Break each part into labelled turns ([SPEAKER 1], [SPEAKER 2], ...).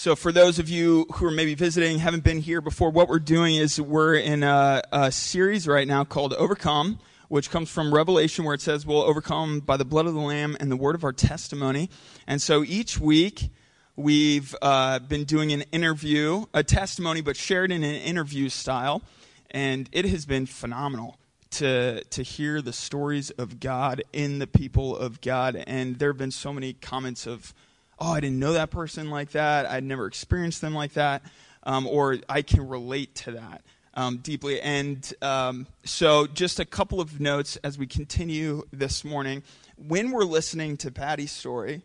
[SPEAKER 1] So, for those of you who are maybe visiting, haven't been here before, what we're doing is we're in a, a, series right now called Overcome, which comes from Revelation, where it says we'll overcome by the blood of the Lamb and the word of our testimony. And so each week, we've uh, been doing an interview, a testimony, but shared in an interview style. And it has been phenomenal to to hear the stories of God in the people of God. And there have been so many comments of, "Oh, I didn't know that person like that. I'd never experienced them like that," um, or "I can relate to that." Um, deeply. And um, so, just a couple of notes as we continue this morning. When we're listening to Patty's story,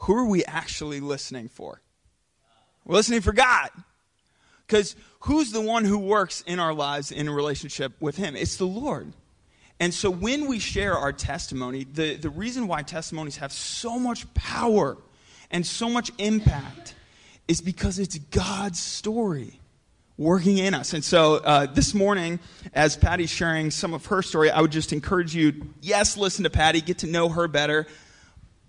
[SPEAKER 1] who are we actually listening for? We're listening for God. Because who's the one who works in our lives in relationship with Him? It's the Lord. And so when we share our testimony, the, the reason why testimonies have so much power and so much impact is because it's God's story working in us. And so uh, this morning, as Patty's sharing some of her story, I would just encourage you yes, listen to Patty, get to know her better,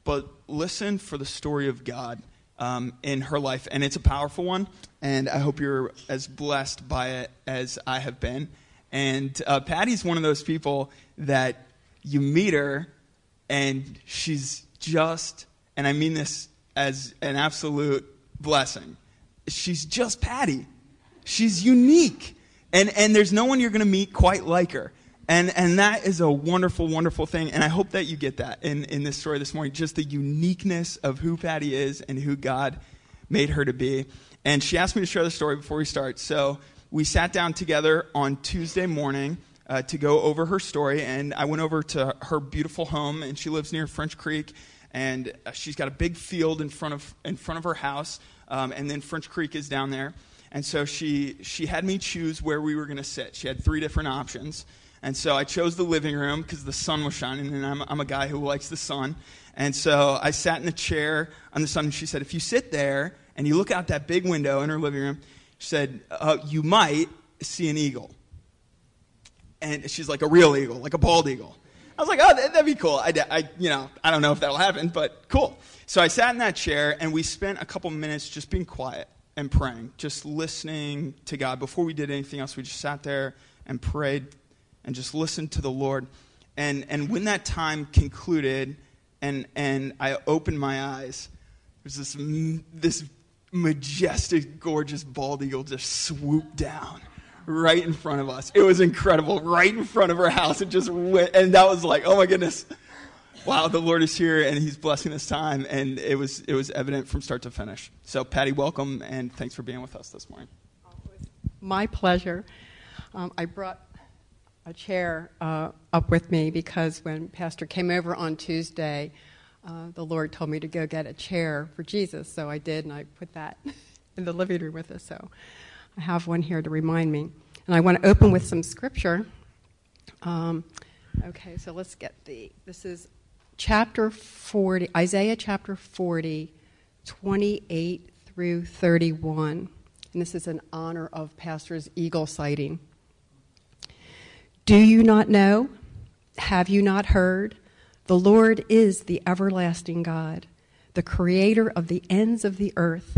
[SPEAKER 1] but listen for the story of God um, in her life. And it's a powerful one, and I hope you're as blessed by it as I have been. And uh, Patty's one of those people that you meet her, and she's just, and I mean this as an absolute blessing, she's just Patty. She's unique. And, and there's no one you're going to meet quite like her. And, and that is a wonderful, wonderful thing. And I hope that you get that in, in this story this morning just the uniqueness of who Patty is and who God made her to be. And she asked me to share the story before we start. So we sat down together on Tuesday morning uh, to go over her story. And I went over to her beautiful home, and she lives near French Creek. And uh, she's got a big field in front of, in front of her house. Um, and then French Creek is down there. And so she, she had me choose where we were going to sit. She had three different options. And so I chose the living room because the sun was shining, and I'm, I'm a guy who likes the sun. And so I sat in the chair on the sun, and she said, If you sit there and you look out that big window in her living room, she said, uh, You might see an eagle. And she's like, A real eagle, like a bald eagle. I was like, Oh, that, would be cool. I, I, you know, I don't know if that'll happen, but cool. So I sat in that chair, and we spent a couple minutes just being quiet and praying, just listening to God. Before we did anything else, we just sat there and prayed and just listened to the Lord. And, and when that time concluded and, and I opened my eyes, there's this, this majestic, gorgeous bald eagle just swooped down right in front of us. It was incredible, right in front of our house. It just went, and that was like, oh my goodness, wow, the Lord is here and He's blessing this time. And it was, it was evident from start to finish. So, Patty, welcome and thanks for being with us this morning.
[SPEAKER 2] My pleasure. Um, I brought a chair uh, up with me because when Pastor came over on Tuesday, uh, the Lord told me to go get a chair for Jesus. So I did, and I put that in the living room with us. So I have one here to remind me. And I want to open with some scripture. Um, okay, so let's get the. This is chapter 40, Isaiah chapter 40, 28 through 31. And this is in honor of Pastor's eagle sighting. Do you not know? Have you not heard? The Lord is the everlasting God, the creator of the ends of the earth.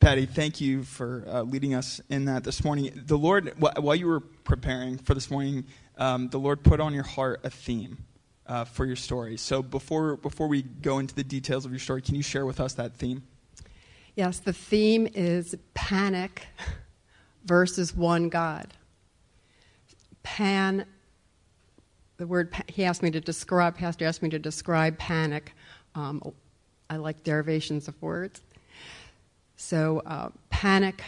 [SPEAKER 1] Patty, thank you for uh, leading us in that this morning. The Lord, while you were preparing for this morning, um, the Lord put on your heart a theme uh, for your story. So before before we go into the details of your story, can you share with us that theme?
[SPEAKER 2] Yes, the theme is panic versus one God. Pan, the word he asked me to describe, Pastor asked me to describe panic. Um, I like derivations of words. So, uh, panic,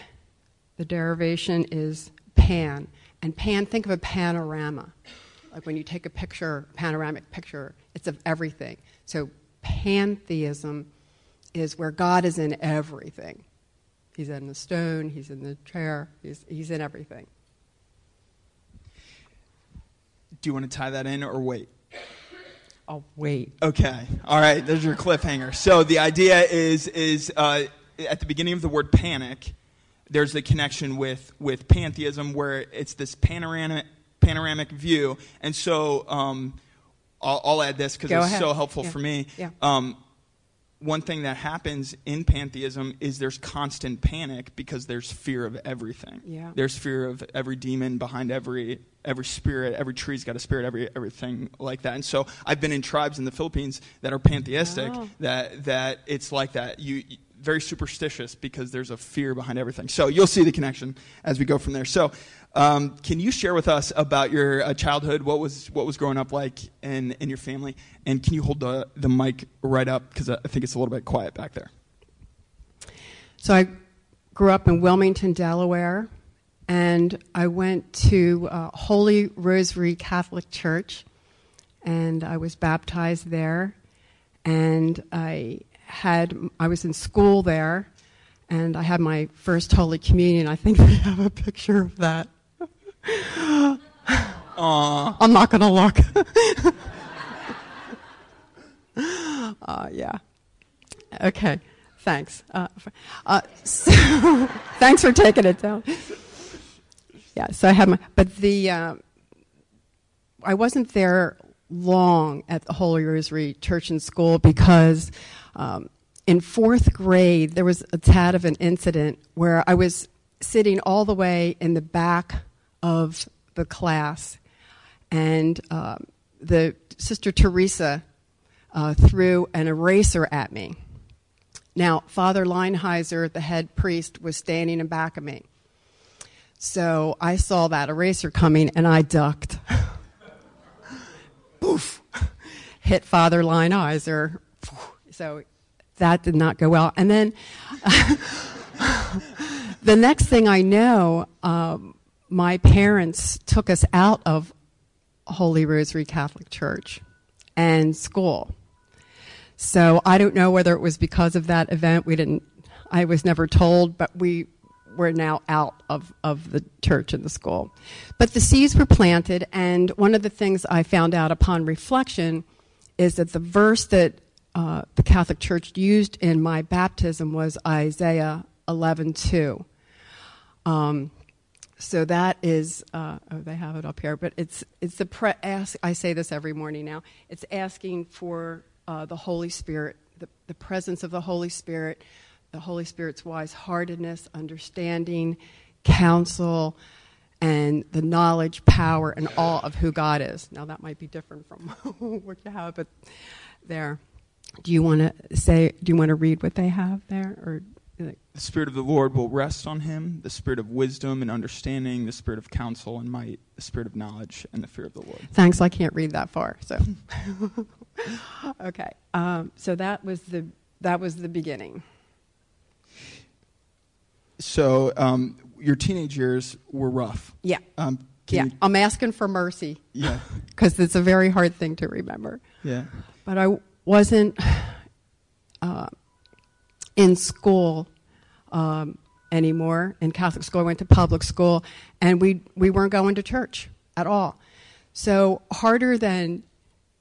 [SPEAKER 2] the derivation is pan. And pan, think of a panorama. Like when you take a picture, panoramic picture, it's of everything. So, pantheism is where God is in everything. He's in the stone, he's in the chair, he's, he's in everything.
[SPEAKER 1] Do you want to tie that in or wait?
[SPEAKER 2] I'll wait.
[SPEAKER 1] Okay. All right. There's your cliffhanger. So the idea is is uh, at the beginning of the word panic, there's the connection with with pantheism where it's this panoramic panoramic view, and so um, I'll, I'll, add this because it's
[SPEAKER 2] ahead.
[SPEAKER 1] so helpful
[SPEAKER 2] Yeah.
[SPEAKER 1] for me.
[SPEAKER 2] Yeah.
[SPEAKER 1] Um, one thing that happens in pantheism is there's constant panic because there's fear of everything.
[SPEAKER 2] Yeah.
[SPEAKER 1] There's fear of every demon behind every every spirit. Every tree's got a spirit. Every everything like that. And so I've been in tribes in the Philippines that are pantheistic.
[SPEAKER 2] Oh.
[SPEAKER 1] That that it's like that. You. Very superstitious because there's a fear behind everything. So you'll see the connection as we go from there. So, um, can you share with us about your uh, childhood? What was what was growing up like in in your family? And can you hold the the mic right up because I I think it's a little bit quiet back there.
[SPEAKER 2] So I grew up in Wilmington, Delaware, and I went to uh, Holy Rosary Catholic Church, and I was baptized there, and I had I was in school there, and I had my first Holy Communion. I think they have a picture of that.
[SPEAKER 1] Aw.
[SPEAKER 2] I'm not going to look. uh, yeah. Okay. Thanks. Uh, uh, so thanks for taking it down. Yeah. So I had my, but the uh, I wasn't there long at the Holy Rosary Church and School because um, in fourth grade there was a tad of an incident where I was sitting all the way in the back of the class, and um, the Sister Teresa uh, threw an eraser at me. Now, Father Leinheiser, the head priest, was standing in back of me. So I saw that eraser coming and I ducked. Poof! Hit Father Leinheiser. So that did not go well. And then the next thing I know, um, my parents took us out of Holy Rosary Catholic Church and school. So I don't know whether it was because of that event. We didn't. I was never told, but we were now out of, of the church and the school. But the seeds were planted, and one of the things I found out upon reflection is that the verse that uh, the Catholic Church used in my baptism was Isaiah 11:2. Um, so that is, uh, oh, they have it up here, but it's it's the pre- ask. I say this every morning now. It's asking for uh, the Holy Spirit, the, the presence of the Holy Spirit, the Holy Spirit's wise heartedness, understanding, counsel, and the knowledge, power, and awe of who God is. Now that might be different from what you have, but there. Do you want to say? Do you want to read what they have there, or?
[SPEAKER 1] The Spirit of the Lord will rest on him, the Spirit of wisdom and understanding, the Spirit of counsel and might, the Spirit of knowledge and the fear of the Lord.
[SPEAKER 2] Thanks, I can't read that far. So, okay. Um, so that was the that was the beginning.
[SPEAKER 1] So, um, your teenage years were rough.
[SPEAKER 2] Yeah,
[SPEAKER 1] Um,
[SPEAKER 2] yeah.
[SPEAKER 1] you-
[SPEAKER 2] I'm asking for mercy
[SPEAKER 1] yeah.
[SPEAKER 2] because it's a very hard thing to remember.
[SPEAKER 1] Yeah.
[SPEAKER 2] But I wasn't uh, in school um, anymore. In Catholic school, I went to public school, and we we weren't going to church at all. So harder than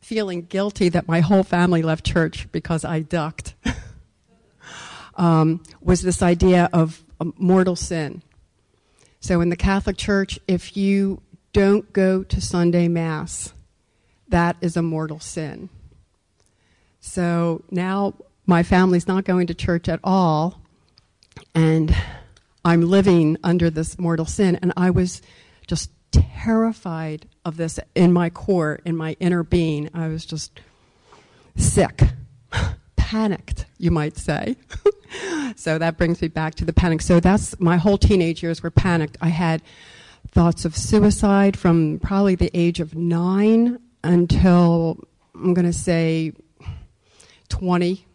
[SPEAKER 2] feeling guilty that my whole family left church because I ducked um, was this idea of um, mortal sin. So in the Catholic Church, if you don't go to Sunday Mass, that is a mortal sin. So now my family's not going to church at all, and I'm living under this mortal sin. And I was just terrified of this in my core, in my inner being. I was just sick, panicked, you might say. so that brings me back to the panic. So that's my whole teenage years were panicked. I had thoughts of suicide from probably the age of nine until I'm going to say 20.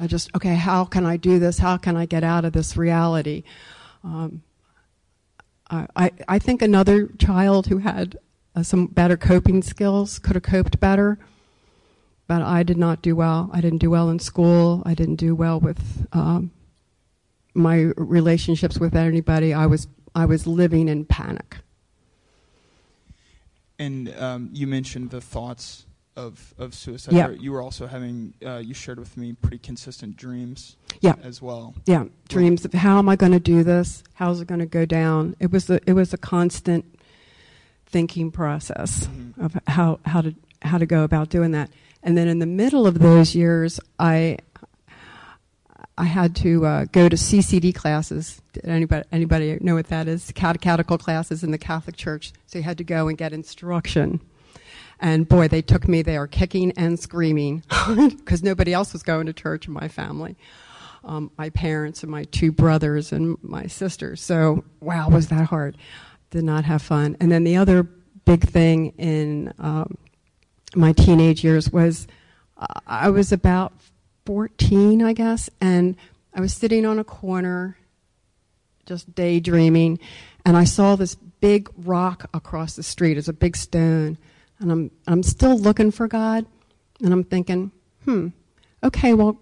[SPEAKER 2] I just, okay, how can I do this? How can I get out of this reality? Um, I, I, think another child who had uh, some better coping skills could have coped better. but I did not do well. I didn't do well in school. I didn't do well with um, my relationships with anybody. I was I was living in panic.
[SPEAKER 1] And um, you mentioned the thoughts of, of suicide.
[SPEAKER 2] Yeah.
[SPEAKER 1] You were also having, uh, you shared with me pretty consistent dreams
[SPEAKER 2] Yeah.
[SPEAKER 1] as well.
[SPEAKER 2] Yeah, dreams of how am I going to do this? How's it going to go down? It was a, it was a constant thinking process
[SPEAKER 1] Mhm.
[SPEAKER 2] of how how to how to go about doing that. And then in the middle of those years, I I had to uh, go to CCD classes. Did anybody anybody know what that is? Catechetical classes in the Catholic Church. So you had to go and get instruction. And boy, they took me there kicking and screaming because nobody else was going to church in my family. Um, my parents and my two brothers and my sisters. So, wow, was that hard. Did not have fun. And then the other big thing in um, my teenage years was uh, I was about 14, I guess, and I was sitting on a corner just daydreaming, and I saw this big rock across the street. It's a big stone, and I'm I'm still looking for God, and I'm thinking, hmm, okay, well,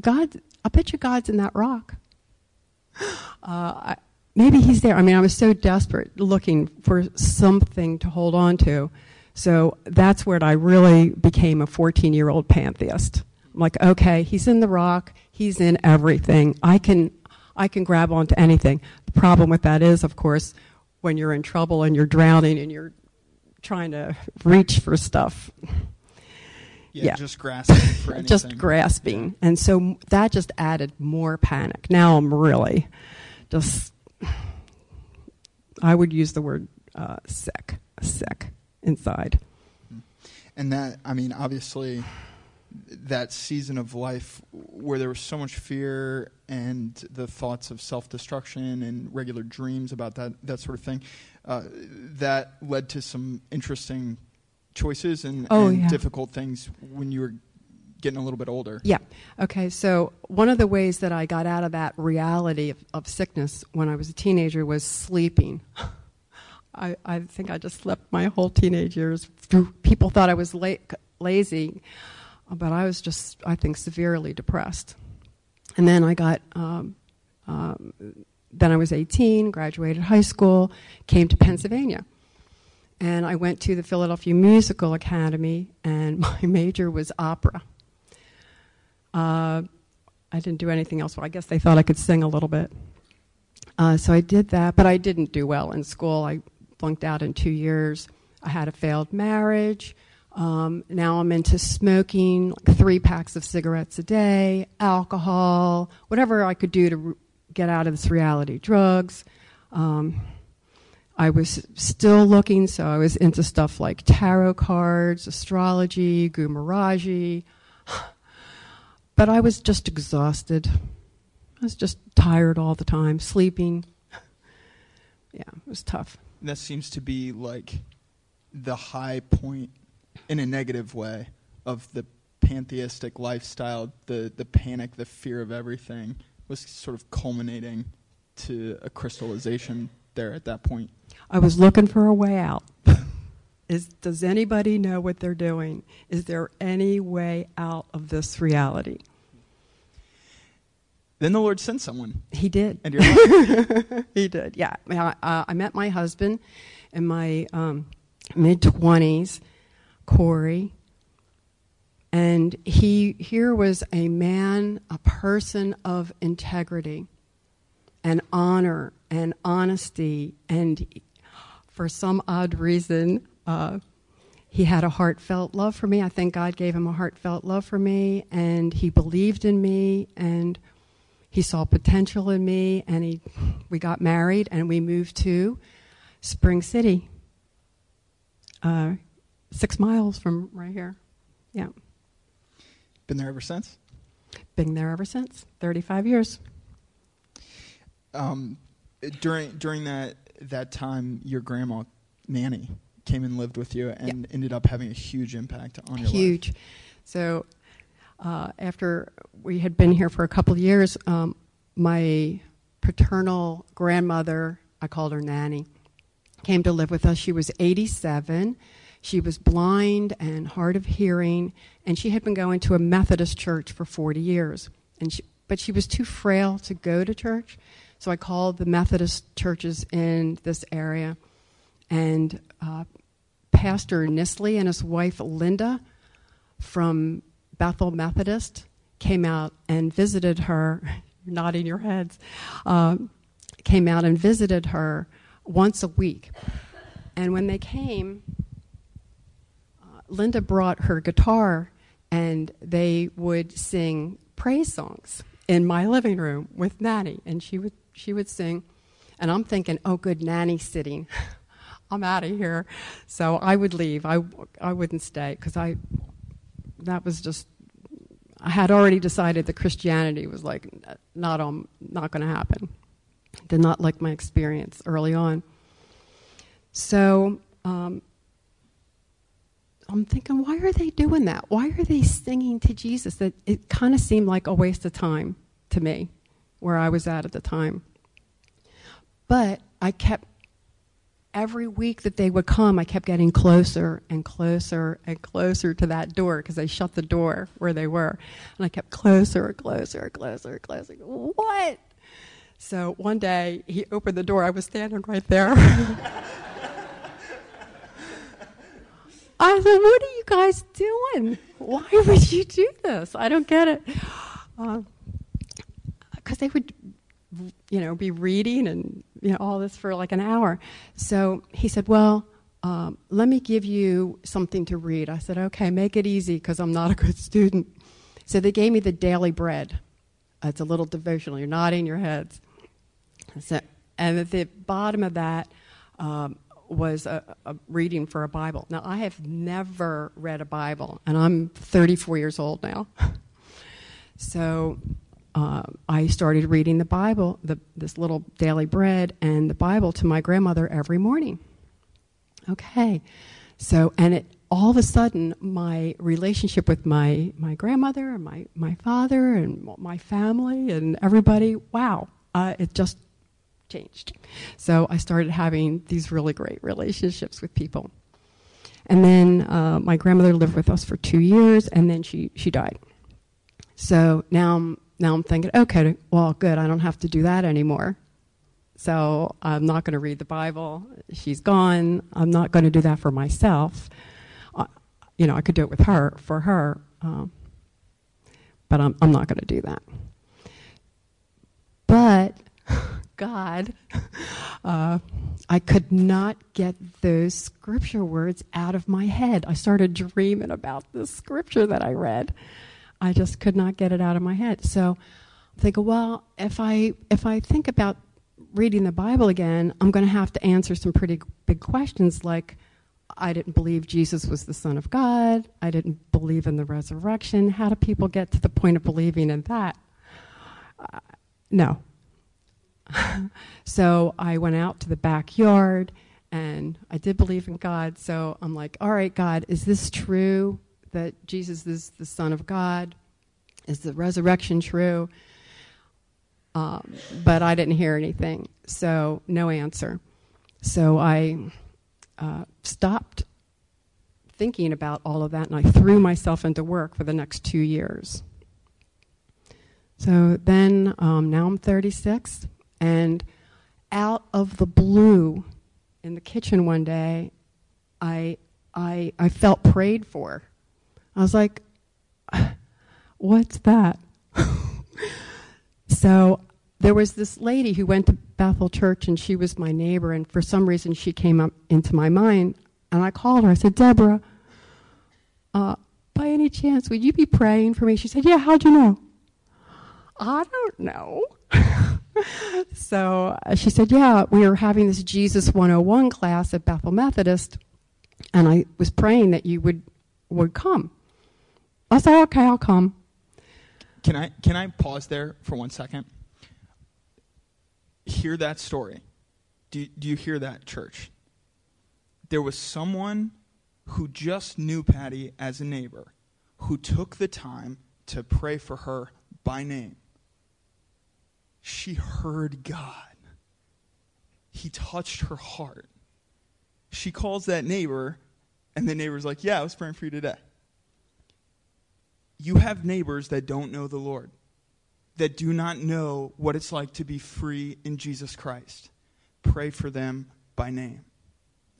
[SPEAKER 2] God, I bet you God's in that rock. Uh, maybe He's there. I mean, I was so desperate looking for something to hold on to. So that's where I really became a 14 year old pantheist. I'm like, okay, he's in the rock, he's in everything. I can, I can grab onto anything. The problem with that is, of course, when you're in trouble and you're drowning and you're trying to reach for stuff,
[SPEAKER 1] Yeah,
[SPEAKER 2] Yeah.
[SPEAKER 1] just grasping for anything.
[SPEAKER 2] just grasping. And so that just added more panic. Now I'm really just, I would use the word uh, sick, sick inside.
[SPEAKER 1] And that, I mean, obviously, that season of life where there was so much fear and the thoughts of self destruction and regular dreams about that, that sort of thing, uh, that led to some interesting choices and,
[SPEAKER 2] Oh,
[SPEAKER 1] and
[SPEAKER 2] yeah.
[SPEAKER 1] difficult things when you were getting a little bit older.
[SPEAKER 2] Yeah. Okay. So one of the ways that I got out of that reality of, of sickness when I was a teenager was sleeping. I, I think I just slept my whole teenage years. People thought I was la- lazy, but I was just, I think, severely depressed. And then I got, um, um, then I was 18, graduated high school, came to Pennsylvania. And I went to the Philadelphia Musical Academy, and my major was opera. Uh, I didn't do anything else. Well, I guess they thought I could sing a little bit. Uh, so I did that, but I didn't do well in school. I flunked out in two years. I had a failed marriage. Um, now I'm into smoking, like three packs of cigarettes a day, alcohol, whatever I could do to r- get out of this reality. Drugs. Um, I was still looking, so I was into stuff like tarot cards, astrology, gumaraji. But I was just exhausted. I was just tired all the time, sleeping. Yeah, it was tough.
[SPEAKER 1] That seems to be like the high point in a negative way of the pantheistic lifestyle, the, the panic, the fear of everything was sort of culminating to a crystallization there at that point.
[SPEAKER 2] I was looking for a way out. Is, does anybody know what they're doing? Is there any way out of this reality?
[SPEAKER 1] Then the Lord sent someone.
[SPEAKER 2] He did.
[SPEAKER 1] And you're
[SPEAKER 2] he did, yeah. I, I, uh, I met my husband in my um, mid 20s, Corey. And he here was a man, a person of integrity and honor and honesty. And for some odd reason, uh, he had a heartfelt love for me. I think God gave him a heartfelt love for me, and he believed in me, and he saw potential in me. And he, we got married, and we moved to Spring City, uh, six miles from right here. Yeah,
[SPEAKER 1] been there ever since.
[SPEAKER 2] been there ever since. Thirty-five years.
[SPEAKER 1] Um, during during that that time, your grandma Nanny came and lived with you and ended up having a huge impact on your life.
[SPEAKER 2] huge. So uh, after we had been here for a couple of years, um, my paternal grandmother, I called her Nanny, came to live with us. She was 87. She was blind and hard of hearing, and she had been going to a Methodist church for 40 years. And she, but she was too frail to go to church, so I called the Methodist churches in this area, and uh, Pastor Nisley and his wife Linda from Bethel Methodist came out and visited her, nodding your heads, uh, came out and visited her once a week. And when they came, Linda brought her guitar and they would sing praise songs in my living room with Nanny. And she would, she would sing. And I'm thinking, oh, good, Nanny's sitting. I'm out of here. So I would leave. I, I wouldn't stay because I, that was just, I had already decided that Christianity was like not, on, not going to happen. Did not like my experience early on. So um, I'm thinking, why are they doing that? Why are they singing to Jesus? That it kind of seemed like a waste of time to me, where I was at at the time. But I kept every week that they would come, I kept getting closer and closer and closer to that door because they shut the door where they were. And I kept closer and closer and closer and closer. What? So one day he opened the door. I was standing right there. I said, What are you guys doing? Why would you do this? I don't get it. Because uh, they would, you know, be reading and you know all this for like an hour. So he said, "Well, um, let me give you something to read." I said, "Okay, make it easy because I'm not a good student." So they gave me the Daily Bread. It's a little devotional. You're nodding your heads. So, and at the bottom of that um, was a, a, reading for a Bible. Now, I have never read a Bible, and I'm 34 years old now. so uh, I started reading the Bible, the, this little daily bread, and the Bible to my grandmother every morning. Okay. So, and it all of a sudden, my relationship with my, my grandmother and my, my father and my family and everybody, wow, uh, it just changed. So I started having these really great relationships with people. And then uh, my grandmother lived with us for two years, and then she, she died. So now I'm, now I'm thinking, okay, well, good, I don't have to do that anymore. So I'm not going to read the Bible. She's gone. I'm not going to do that for myself. Uh, you know, I could do it with her, for her, um, but I'm, I'm not going to do that. But God, uh, I could not get those scripture words out of my head. I started dreaming about the scripture that I read. I just could not get it out of my head. So I think, well, if I if I think about reading the Bible again, I'm going to have to answer some pretty big questions like I didn't believe Jesus was the Son of God. I didn't believe in the resurrection. How do people get to the point of believing in that? Uh, no, so I went out to the backyard and I did believe in God. So I'm like, all right, God, is this true that Jesus is the Son of God? Is the resurrection true? Um, but I didn't hear anything. So no answer. So I uh, stopped thinking about all of that and I threw myself into work for the next two years. So then, um, now I'm 36, and out of the blue, in the kitchen one day, I, I, I felt prayed for. I was like, what's that? so there was this lady who went to Bethel Church and she was my neighbor, and for some reason she came up into my mind. And I called her. I said, Deborah, uh, by any chance, would you be praying for me? She said, Yeah, how'd you know? I don't know. so uh, she said, Yeah, we are having this Jesus 101 class at Bethel Methodist, and I was praying that you would, would come. I said, Okay, I'll come.
[SPEAKER 1] Can I, can I pause there for one second? Hear that story. Do, do you hear that, church? There was someone who just knew Patty as a neighbor who took the time to pray for her by name she heard God. He touched her heart. She calls that neighbor And the neighbor's like, Yeah, I was praying for you today. You have neighbors that don't know the Lord, that do not know what it's like to be free in Jesus Christ. Pray for them by name.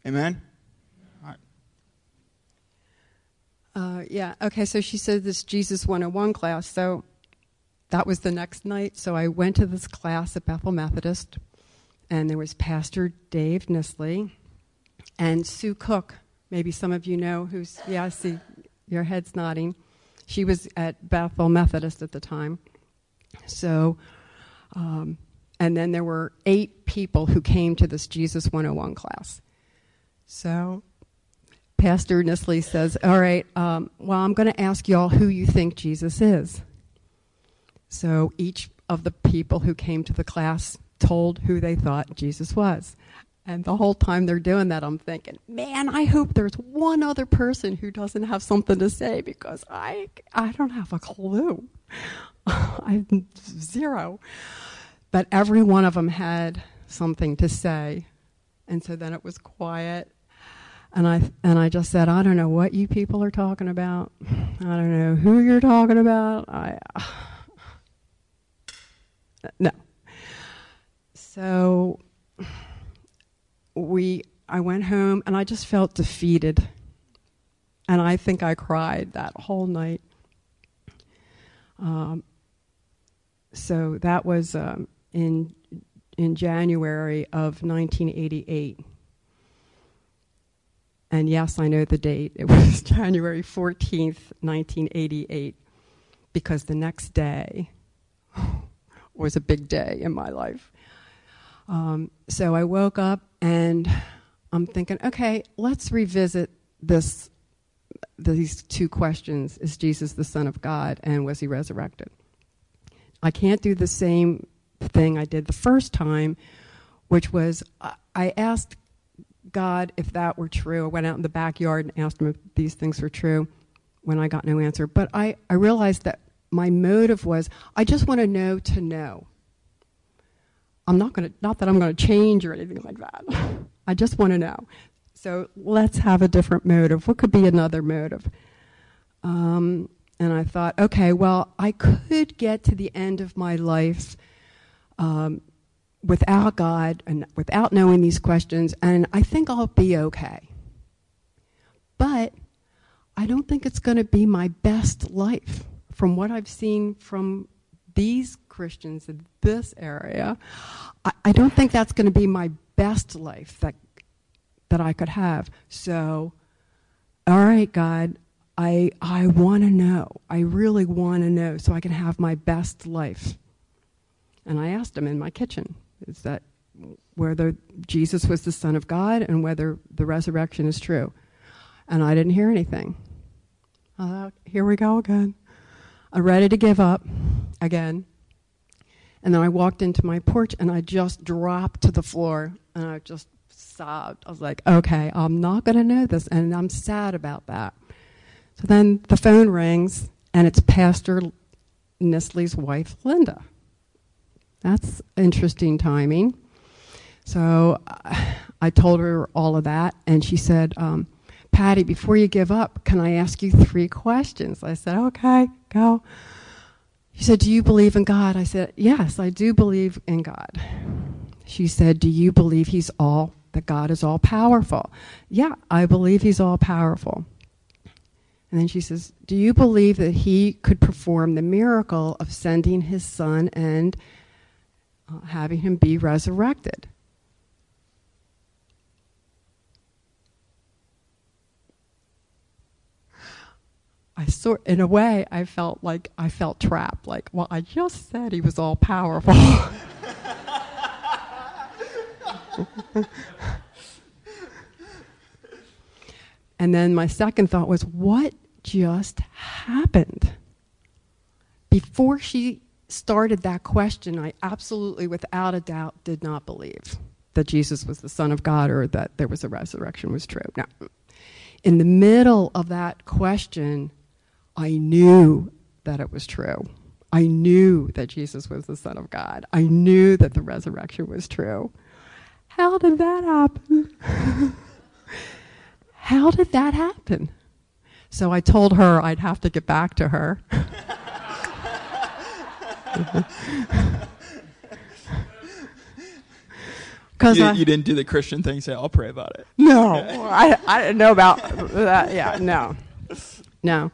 [SPEAKER 1] Amen? All right.
[SPEAKER 2] Uh, yeah, okay, so she said this Jesus 101 class. So that was the next night. So I went to this class at Bethel Methodist, and there was Pastor Dave Nisley and Sue Cook. Maybe some of you know who's, yeah, I see your head's nodding. She was at Bethel Methodist at the time. So, um, and then there were eight people who came to this Jesus 101 class. So, Pastor Nisley says, All right, um, well, I'm going to ask y'all who you think Jesus is. So, each of the people who came to the class told who they thought Jesus was. And the whole time they're doing that, I'm thinking, man, I hope there's one other person who doesn't have something to say because I, I don't have a clue. I have zero. But every one of them had something to say. And so then it was quiet. And I, and I just said, I don't know what you people are talking about. I don't know who you're talking about. I, no. So we I went home and I just felt defeated. And I think I cried that whole night. Um, so that was um, in in January of 1988. And yes, I know the date. It was January 14th, 1988, because the next day was a big day in my life. Um, so I woke up and I'm thinking, okay, let's revisit this these two questions: Is Jesus the Son of God, and was He resurrected? I can't do the same thing I did the first time, which was I asked God if that were true. I went out in the backyard and asked Him if these things were true. When I got no answer, but I, I realized that my motive was I just want to know to know. I'm not going to, not that I'm going to change or anything like that. I just want to know. So let's have a different motive. What could be another motive? Um, and I thought, okay, well, I could get to the end of my life um, without God and without knowing these questions, and I think I'll be okay. But I don't think it's going to be my best life. From what I've seen from these Christians in this area, I, I don't think that's going to be my best life that that I could have. So, all right, God, I I want to know. I really want to know so I can have my best life. And I asked him in my kitchen, is that whether Jesus was the Son of God and whether the resurrection is true. And I didn't hear anything. I thought, here we go again. I'm ready to give up again. And then I walked into my porch and I just dropped to the floor and I just sobbed. I was like, okay, I'm not going to know this. And I'm sad about that. So then the phone rings and it's Pastor Nisley's wife, Linda. That's interesting timing. So I told her all of that, and she said, um, Patty, before you give up, can I ask you three questions? I said, okay, go. She said, Do you believe in God? I said, Yes, I do believe in God. She said, Do you believe He's all, that God is all powerful? Yeah, I believe He's all powerful. And then she says, Do you believe that He could perform the miracle of sending His Son and uh, having Him be resurrected? I sort in a way I felt like I felt trapped. Like, well, I just said he was all powerful. and then my second thought was, what just happened? Before she started that question, I absolutely, without a doubt, did not believe that Jesus was the Son of God or that there was a resurrection was true. Now, in the middle of that question, I knew that it was true. I knew that Jesus was the Son of God. I knew that the resurrection was true. How did that happen? how did that happen? So I told her I'd have to get back to her.
[SPEAKER 1] Because you, you, didn't do the Christian thing, say, I'll pray about it.
[SPEAKER 2] No, I, I didn't know about that. Yeah, no. No.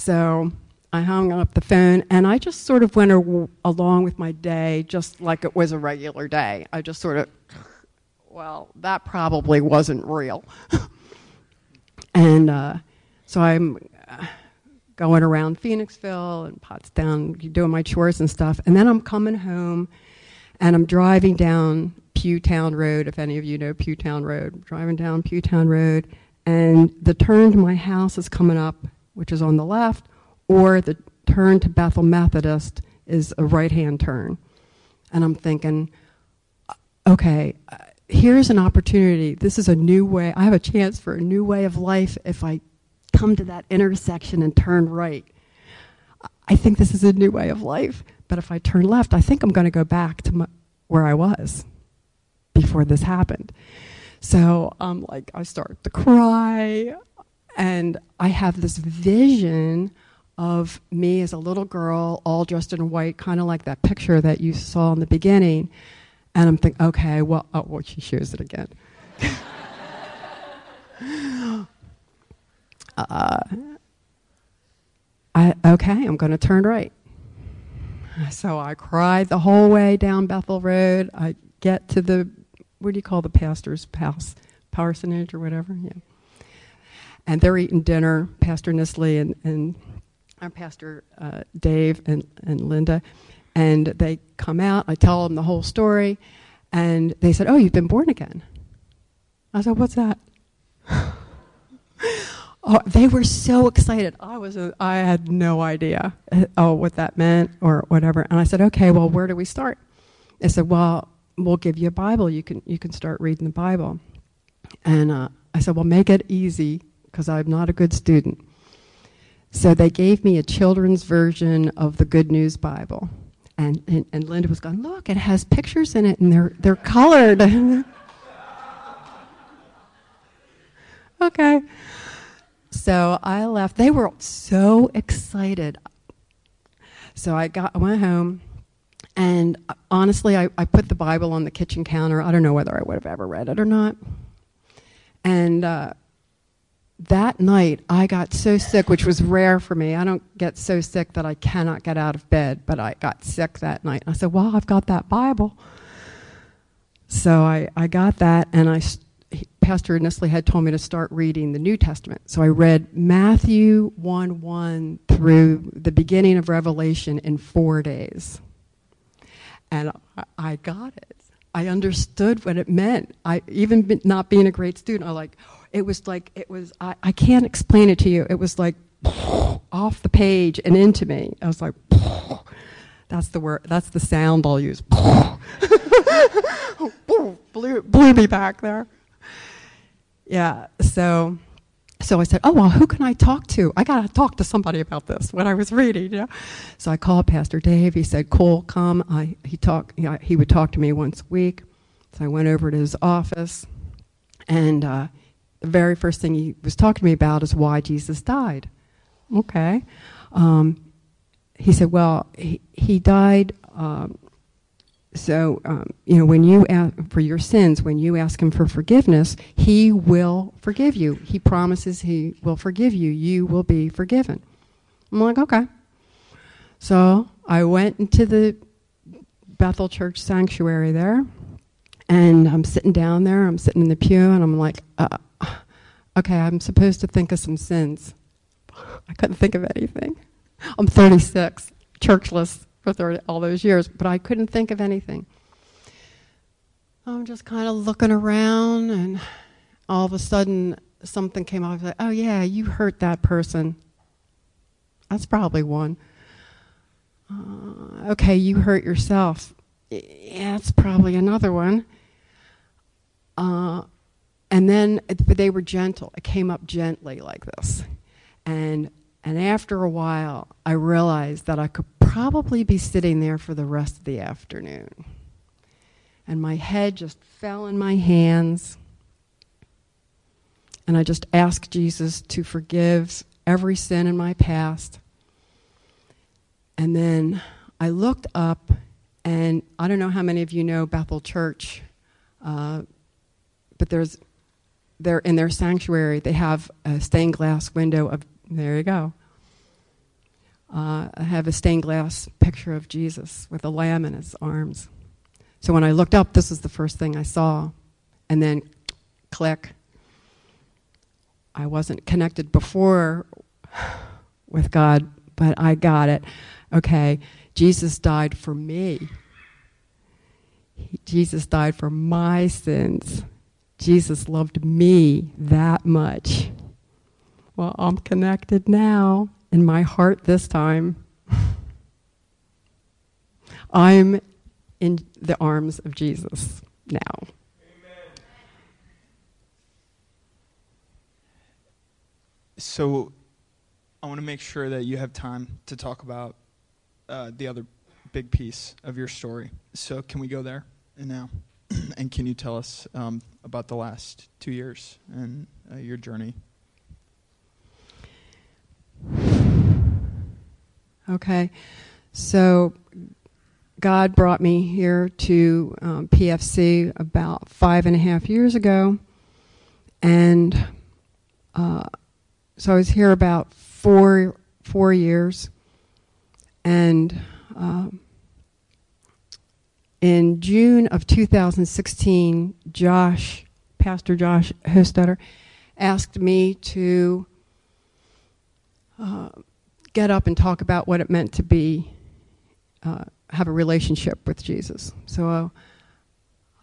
[SPEAKER 2] So I hung up the phone and I just sort of went along with my day just like it was a regular day. I just sort of, well, that probably wasn't real. and uh, so I'm uh, going around Phoenixville and Pottstown, doing my chores and stuff. And then I'm coming home and I'm driving down Pughtown Road, if any of you know Pughtown Road. I'm driving down Pughtown Road, and the turn to my house is coming up, which is on the left, or the turn to Bethel Methodist is a right hand turn. And I'm thinking, okay, here's an opportunity. This is a new way. I have a chance for a new way of life if I come to that intersection and turn right. I think this is a new way of life. But if I turn left, I think I'm going to go back to my, where I was before this happened. So I'm um, like I start to cry, and I have this vision of me as a little girl, all dressed in white, kind of like that picture that you saw in the beginning. And I'm thinking, okay, well, oh, well she shows it again. uh, I, okay, I'm going to turn right. So I cried the whole way down Bethel Road. I get to the, what do you call the pastor's house? Parsonage or whatever? Yeah. And they're eating dinner, Pastor Nisley and, and our Pastor uh, Dave and, and Linda. And they come out, I tell them the whole story, and they said, Oh, you've been born again. I said, What's that? Oh, they were so excited. I was, a, I had no idea, uh, oh, what that meant or whatever. And I said, okay, well, where do we start? They said, well, we'll give you a Bible. You can, you can start reading the Bible. And uh, I said, well, make it easy because I'm not a good student. So they gave me a children's version of the Good News Bible. And, and, and Linda was going, look, it has pictures in it and they're, they're colored. okay. So I left. They were so excited. So I got I went home, and honestly, I, I put the Bible on the kitchen counter. I don't know whether I would have ever read it or not. And uh, that night, I got so sick, which was rare for me. I don't get so sick that I cannot get out of bed, but I got sick that night. I said, Well, I've got that Bible. So I, I got that, and I Pastor Nisley had told me to start reading the New Testament. So I read Matthew 1 1 through the beginning of Revelation in four days. And I got it. I understood what it meant. I even not being a great student, I like it was like it was I, I can't explain it to you. It was like off the page and into me. I was like that's the word that's the sound I'll use. blew, blew me back there yeah, so so I said, "Oh well, who can I talk to? I got to talk to somebody about this." When I was reading, you know? so I called Pastor Dave. He said, "Cool, come." I, he talk. Know, he would talk to me once a week. So I went over to his office, and uh, the very first thing he was talking to me about is why Jesus died. Okay, um, he said, "Well, he, he died." Um, so, um, you know, when you ask for your sins, when you ask Him for forgiveness, He will forgive you. He promises He will forgive you. You will be forgiven. I'm like, okay. So I went into the Bethel Church sanctuary there, and I'm sitting down there. I'm sitting in the pew, and I'm like, uh, okay, I'm supposed to think of some sins. I couldn't think of anything. I'm 36, churchless for 30, all those years, but I couldn't think of anything. I'm just kind of looking around, and all of a sudden, something came up. I was like, oh, yeah, you hurt that person. That's probably one. Uh, okay, you hurt yourself. Yeah, that's probably another one. Uh, and then but they were gentle. It came up gently like this. And and after a while, I realized that I could probably be sitting there for the rest of the afternoon. And my head just fell in my hands. and I just asked Jesus to forgive every sin in my past. And then I looked up, and I don't know how many of you know Bethel Church, uh, but there's they're in their sanctuary. They have a stained glass window of there you go. Uh, I have a stained glass picture of Jesus with a lamb in his arms. So when I looked up, this was the first thing I saw, and then click. I wasn't connected before with God, but I got it. Okay, Jesus died for me. Jesus died for my sins. Jesus loved me that much. Well, I'm connected now in my heart this time. I'm in the arms of Jesus now.
[SPEAKER 1] So, I want to make sure that you have time to talk about uh, the other big piece of your story. So, can we go there and now? and can you tell us um, about the last two years and uh, your journey?
[SPEAKER 2] Okay, so God brought me here to um, PFC about five and a half years ago, and uh, so I was here about four four years, and um, in June of 2016, Josh, Pastor Josh Hostetter, asked me to uh, get up and talk about what it meant to be uh, have a relationship with Jesus. So uh,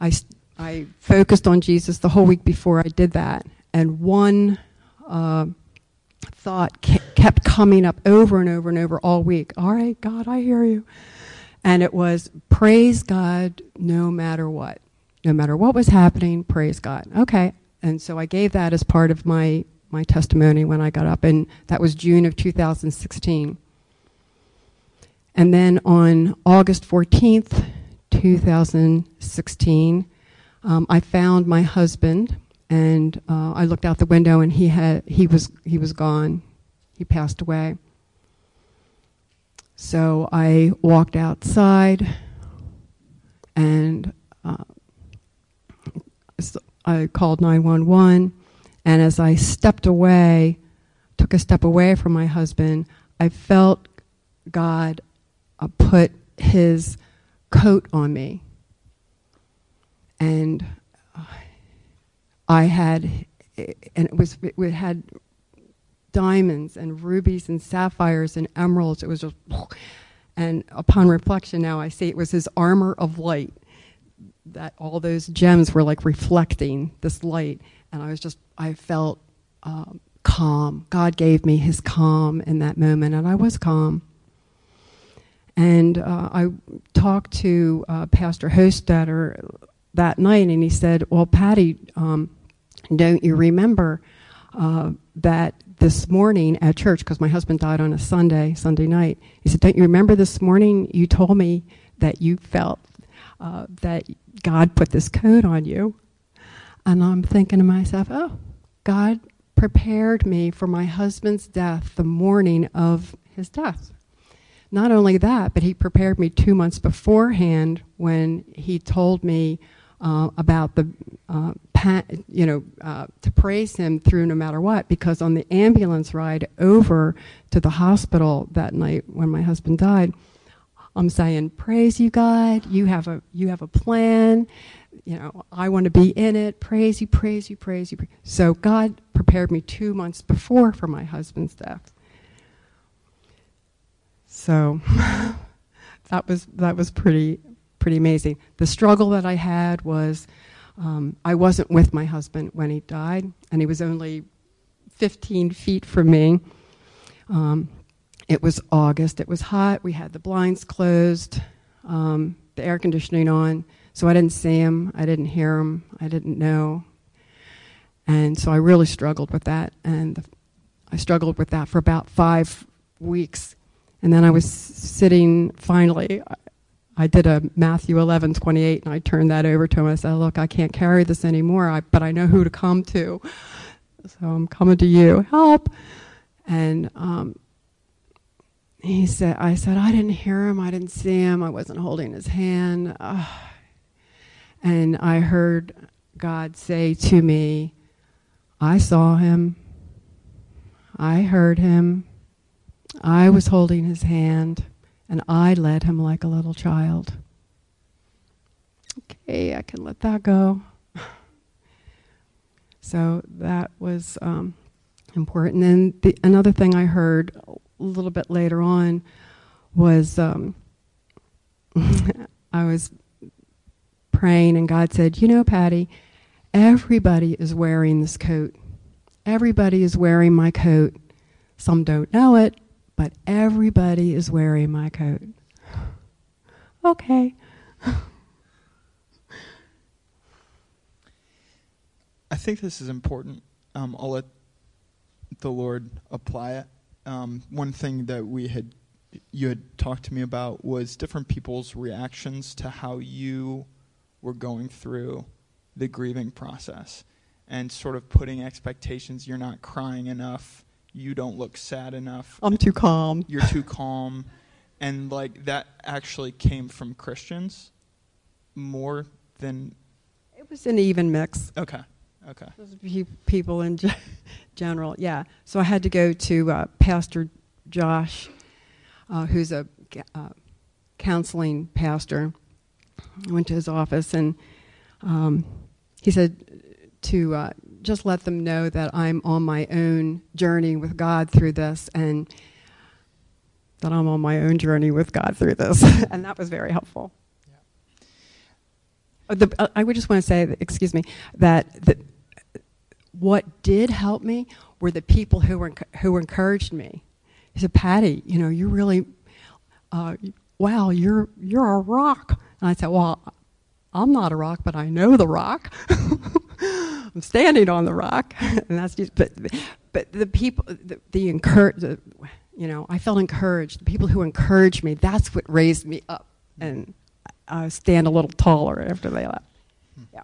[SPEAKER 2] I I focused on Jesus the whole week before I did that, and one uh, thought kept coming up over and over and over all week. All right, God, I hear you, and it was praise God no matter what, no matter what was happening. Praise God. Okay, and so I gave that as part of my my testimony when I got up, and that was June of 2016. And then on August 14th, 2016, um, I found my husband, and uh, I looked out the window, and he had he was he was gone. He passed away. So I walked outside, and uh, I called 911 and as I stepped away, took a step away from my husband, I felt God uh, put his coat on me. And uh, I had, and it was, it had diamonds and rubies and sapphires and emeralds. It was just, and upon reflection now I see it was his armor of light. That all those gems were like reflecting this light and I was just, I felt um, calm. God gave me his calm in that moment, and I was calm. And uh, I talked to uh, Pastor Hostetter that night, and he said, Well, Patty, um, don't you remember uh, that this morning at church, because my husband died on a Sunday, Sunday night, he said, Don't you remember this morning you told me that you felt uh, that God put this coat on you? And I'm thinking to myself, oh, God prepared me for my husband's death the morning of his death. Not only that, but he prepared me two months beforehand when he told me uh, about the, uh, pa- you know, uh, to praise him through no matter what. Because on the ambulance ride over to the hospital that night when my husband died, I'm saying, "Praise you, God. You have a you have a plan you know, I want to be in it. Praise you, praise you, praise you. So God prepared me two months before for my husband's death. So that was that was pretty pretty amazing. The struggle that I had was um, I wasn't with my husband when he died, and he was only 15 feet from me. Um, it was August. It was hot. We had the blinds closed, um, the air conditioning on. So I didn't see him, I didn't hear him, I didn't know. And so I really struggled with that. And I struggled with that for about five weeks. And then I was sitting, finally, I did a Matthew 11, 28, and I turned that over to him. I said, Look, I can't carry this anymore, I, but I know who to come to. so I'm coming to you. Help! And um, he said, I said, I didn't hear him. I didn't see him. I wasn't holding his hand. And I heard God say to me, I saw him. I heard him. I was holding his hand, and I led him like a little child. Okay, I can let that go. so that was um, important. And the, another thing I heard a little bit later on was um, I was praying, and God said, You know, Patty, everybody is wearing this coat. Everybody is wearing my coat. Some don't know it, but everybody is wearing my coat. okay.
[SPEAKER 1] I think this is important. Um, I'll let the Lord apply it. Um, one thing that we had you had talked to me about was different people's reactions to how you were going through the grieving process and sort of putting expectations. You're not crying enough. You don't look sad enough.
[SPEAKER 2] I'm too calm.
[SPEAKER 1] You're too calm. And like that actually came from Christians more than.
[SPEAKER 2] It was an even mix.
[SPEAKER 1] Okay. Okay.
[SPEAKER 2] People in general, yeah. So I had to go to uh, Pastor Josh, uh, who's a uh, counseling pastor. I went to his office and um, he said to uh, just let them know that I'm on my own journey with God through this and that I'm on my own journey with God through this. and that was very helpful. Yeah. The, uh, I would just want to say, that, excuse me, that the, what did help me were the people who were who encouraged me. He said, "Patty, you know, you really, uh, wow, you're you're a rock." And I said, "Well, I'm not a rock, but I know the rock. I'm standing on the rock." and that's just, but but the people, the, the encourage, the, you know, I felt encouraged. The people who encouraged me, that's what raised me up, and I stand a little taller after they left. Hmm. Yeah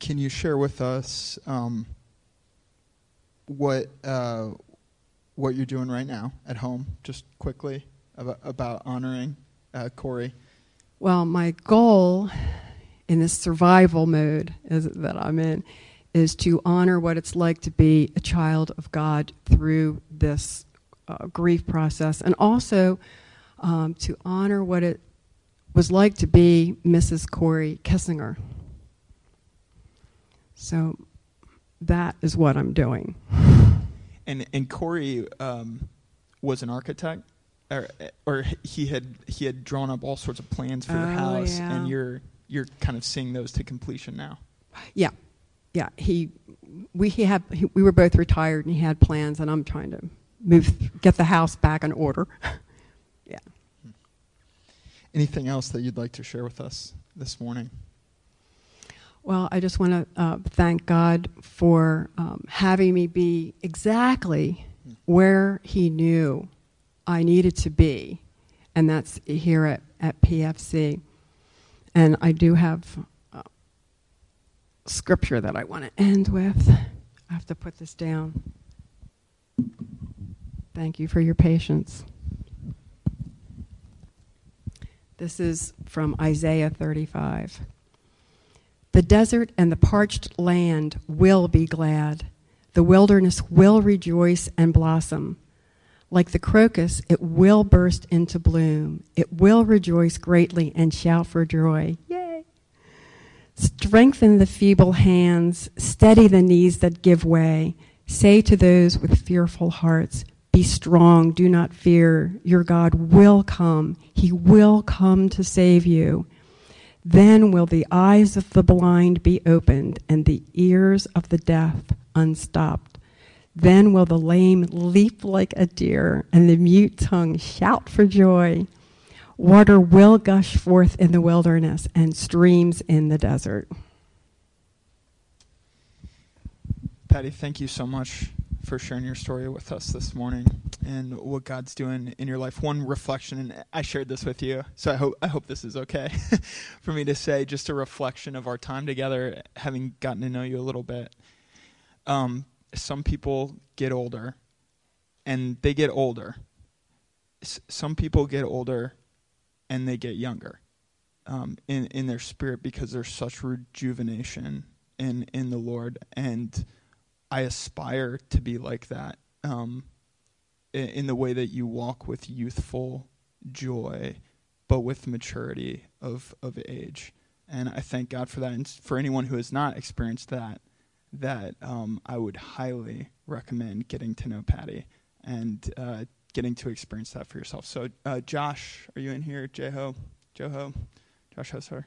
[SPEAKER 1] can you share with us um, what uh, what you're doing right now at home, just quickly about, about honoring uh, Corey?
[SPEAKER 2] Well, my goal in this survival mode is, that I'm in is to honor what it's like to be a child of God through this uh, grief process, and also um, to honor what it was like to be Mrs. Corey Kissinger. So that is what I'm doing.
[SPEAKER 1] And and Corey um, was an architect, or, or he had he had drawn up all sorts of plans for your
[SPEAKER 2] oh,
[SPEAKER 1] house,
[SPEAKER 2] yeah.
[SPEAKER 1] and you're you're kind of seeing those to completion now.
[SPEAKER 2] Yeah, yeah. He we he had he, we were both retired, and he had plans, and I'm trying to move get the house back in order. yeah.
[SPEAKER 1] Anything else that you'd like to share with us this morning?
[SPEAKER 2] Well, I just want to uh, thank God for um, having me be exactly where He knew I needed to be, and that's here at, at PFC. And I do have uh, scripture that I want to end with. I have to put this down. Thank you for your patience. This is from Isaiah 35. The desert and the parched land will be glad. The wilderness will rejoice and blossom. Like the crocus, it will burst into bloom. It will rejoice greatly and shout for joy. Yay! Strengthen the feeble hands, steady the knees that give way. Say to those with fearful hearts, Be strong, do not fear. Your God will come. He will come to save you. Then will the eyes of the blind be opened and the ears of the deaf unstopped. Then will the lame leap like a deer and the mute tongue shout for joy. Water will gush forth in the wilderness and streams in the desert.
[SPEAKER 1] Patty, thank you so much for sharing your story with us this morning and what God's doing in your life. One reflection, and I shared this with you, so I hope I hope this is okay for me to say. Just a reflection of our time together, having gotten to know you a little bit. um, some people get older, and they get older. S- some people get older, and they get younger, um, in in their spirit because there's such rejuvenation in in the Lord, and I aspire to be like that. Um, in, in the way that you walk with youthful joy, but with maturity of of age. And I thank God for that. And for anyone who has not experienced that, that um, I would highly recommend getting to know Patty and uh, getting to experience that for yourself. So, uh, Josh, are you in here? Jeho, Joho, Josh Hosar.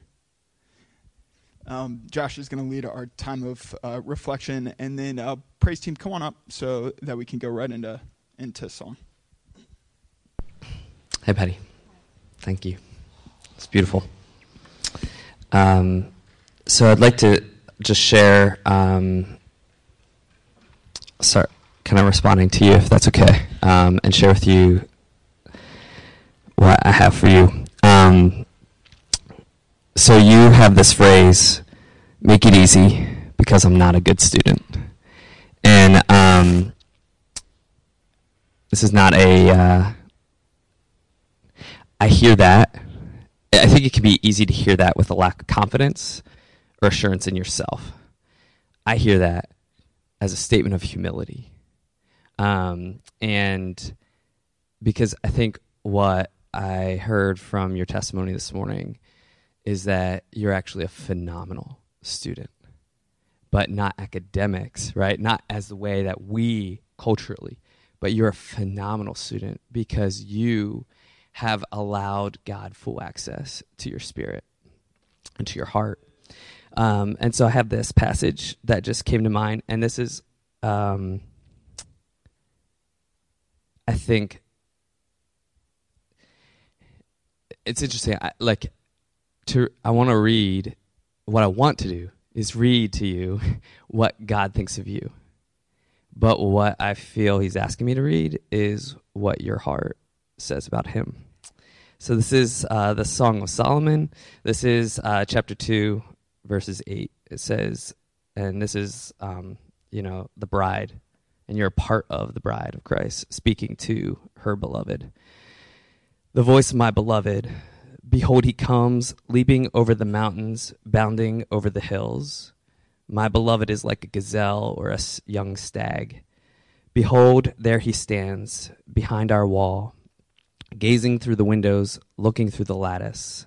[SPEAKER 1] Um, Josh is going to lead our time of uh, reflection, and then uh, praise team, come on up so that we can go right into into song.
[SPEAKER 3] Hey, Patty. Thank you. It's beautiful. Um, so I'd like to just share. Um, start kind of responding to you, if that's okay, um, and share with you what I have for you. Um, so you have this phrase, "Make it easy," because I'm not a good student, and um, this is not a. Uh, I hear that. I think it can be easy to hear that with a lack of confidence or assurance in yourself. I hear that as a statement of humility. Um, and because I think what I heard from your testimony this morning is that you're actually a phenomenal student, but not academics, right? Not as the way that we culturally, but you're a phenomenal student because you have allowed God full access to your spirit and to your heart. Um, and so I have this passage that just came to mind, and this is, um, I think, it's interesting. I, like, to I want to read. What I want to do is read to you what God thinks of you. But what I feel He's asking me to read is what your heart says about Him. So this is uh, the Song of Solomon. This is uh, chapter two, verses eight. It says, and this is um, you know the bride, and you're a part of the bride of Christ, speaking to her beloved. The voice of my beloved, behold, he comes, leaping over the mountains, bounding over the hills. My beloved is like a gazelle or a young stag. Behold, there he stands behind our wall gazing through the windows, looking through the lattice.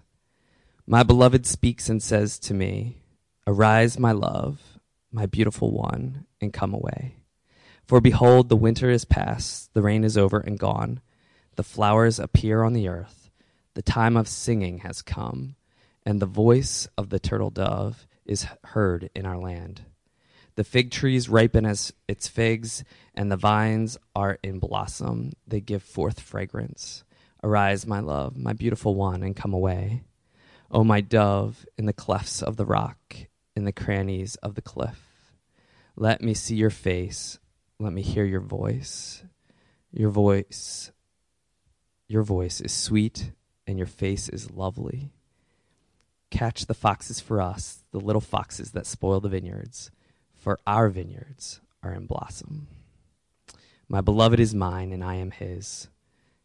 [SPEAKER 3] My beloved speaks and says to me, Arise, my love, my beautiful one, and come away. For behold, the winter is past, the rain is over and gone, the flowers appear on the earth, the time of singing has come, and the voice of the turtle dove is heard in our land. The fig trees ripen as its figs, and the vines are in blossom. They give forth fragrance. Arise, my love, my beautiful one, and come away. O my dove, in the clefts of the rock, in the crannies of the cliff. Let me see your face. Let me hear your voice. Your voice, your voice is sweet, and your face is lovely. Catch the foxes for us, the little foxes that spoil the vineyards, for our vineyards are in blossom. My beloved is mine, and I am his.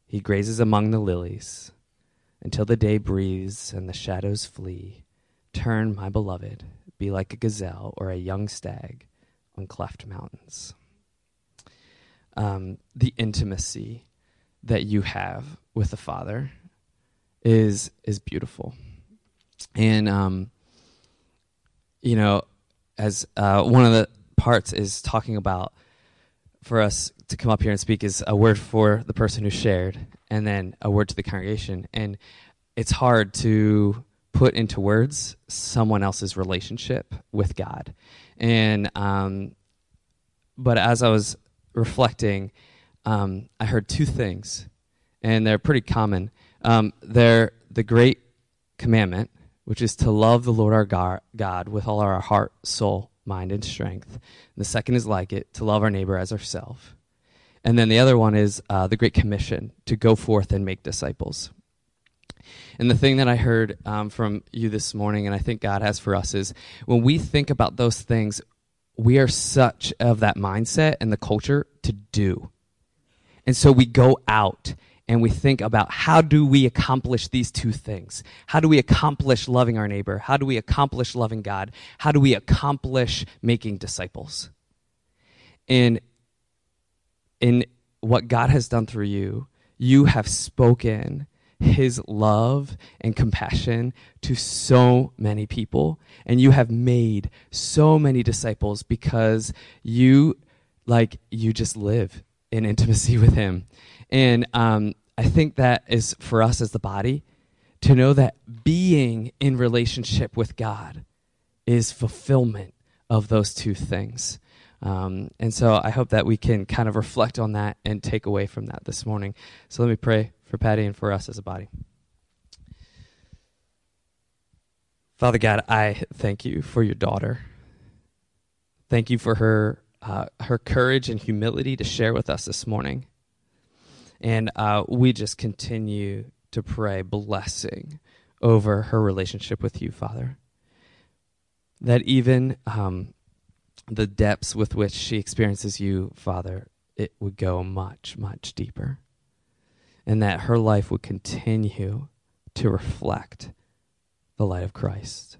[SPEAKER 3] He grazes among the lilies until the day breathes and the shadows flee. Turn, my beloved, be like a gazelle or a young stag on cleft mountains. Um, the intimacy that you have with the Father is is beautiful, and um, you know, as uh, one of the parts is talking about for us to come up here and speak is a word for the person who shared and then a word to the congregation. And it's hard to put into words someone else's relationship with God. And, um, but as I was reflecting, um, I heard two things, and they're pretty common. Um, they're the great commandment, which is to love the Lord our God with all our heart, soul, mind, and strength. And the second is like it, to love our neighbor as ourselves. And then the other one is uh, the Great Commission to go forth and make disciples. And the thing that I heard um, from you this morning, and I think God has for us, is when we think about those things, we are such of that mindset and the culture to do. And so we go out and we think about how do we accomplish these two things? How do we accomplish loving our neighbor? How do we accomplish loving God? How do we accomplish making disciples? And in what God has done through you, you have spoken his love and compassion to so many people and you have made so many disciples because you like you just live in intimacy with him and um, i think that is for us as the body to know that being in relationship with god is fulfillment of those two things um, and so i hope that we can kind of reflect on that and take away from that this morning so let me pray for Patty and for us as a body. Father God, I thank you for your daughter. Thank you for her uh, her courage and humility to share with us this morning. And uh, we just continue to pray blessing over her relationship with you, Father. That even um, the depths with which she experiences you, Father, it would go much, much deeper and that her life would continue to reflect the light of Christ.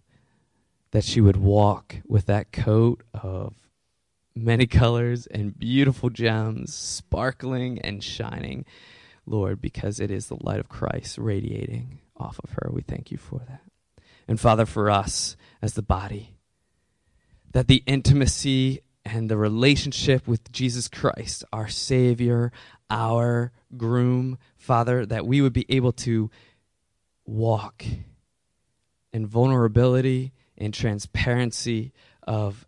[SPEAKER 3] That she would walk with that coat of many colors and beautiful gems, sparkling and shining, Lord, because it is the light of Christ radiating off of her. We thank you for that. And Father, for us as the body, that the intimacy and the relationship with Jesus Christ, our Savior, our groom, Father, that we would be able to walk in vulnerability and transparency of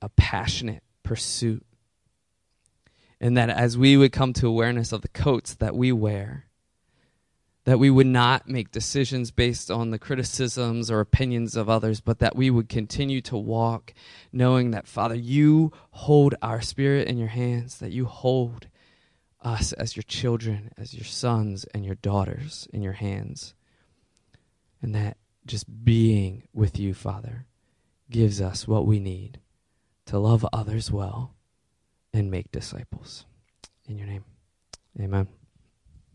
[SPEAKER 3] a passionate pursuit. And that as we would come to awareness of the coats that we wear, that we would not make decisions based on the criticisms or opinions of others, but that we would continue to walk knowing that, Father, you hold our spirit in your hands, that you hold us as your children, as your sons and your daughters in your hands. And that just being with you, Father, gives us what we need to love others well and make disciples. In your name, amen.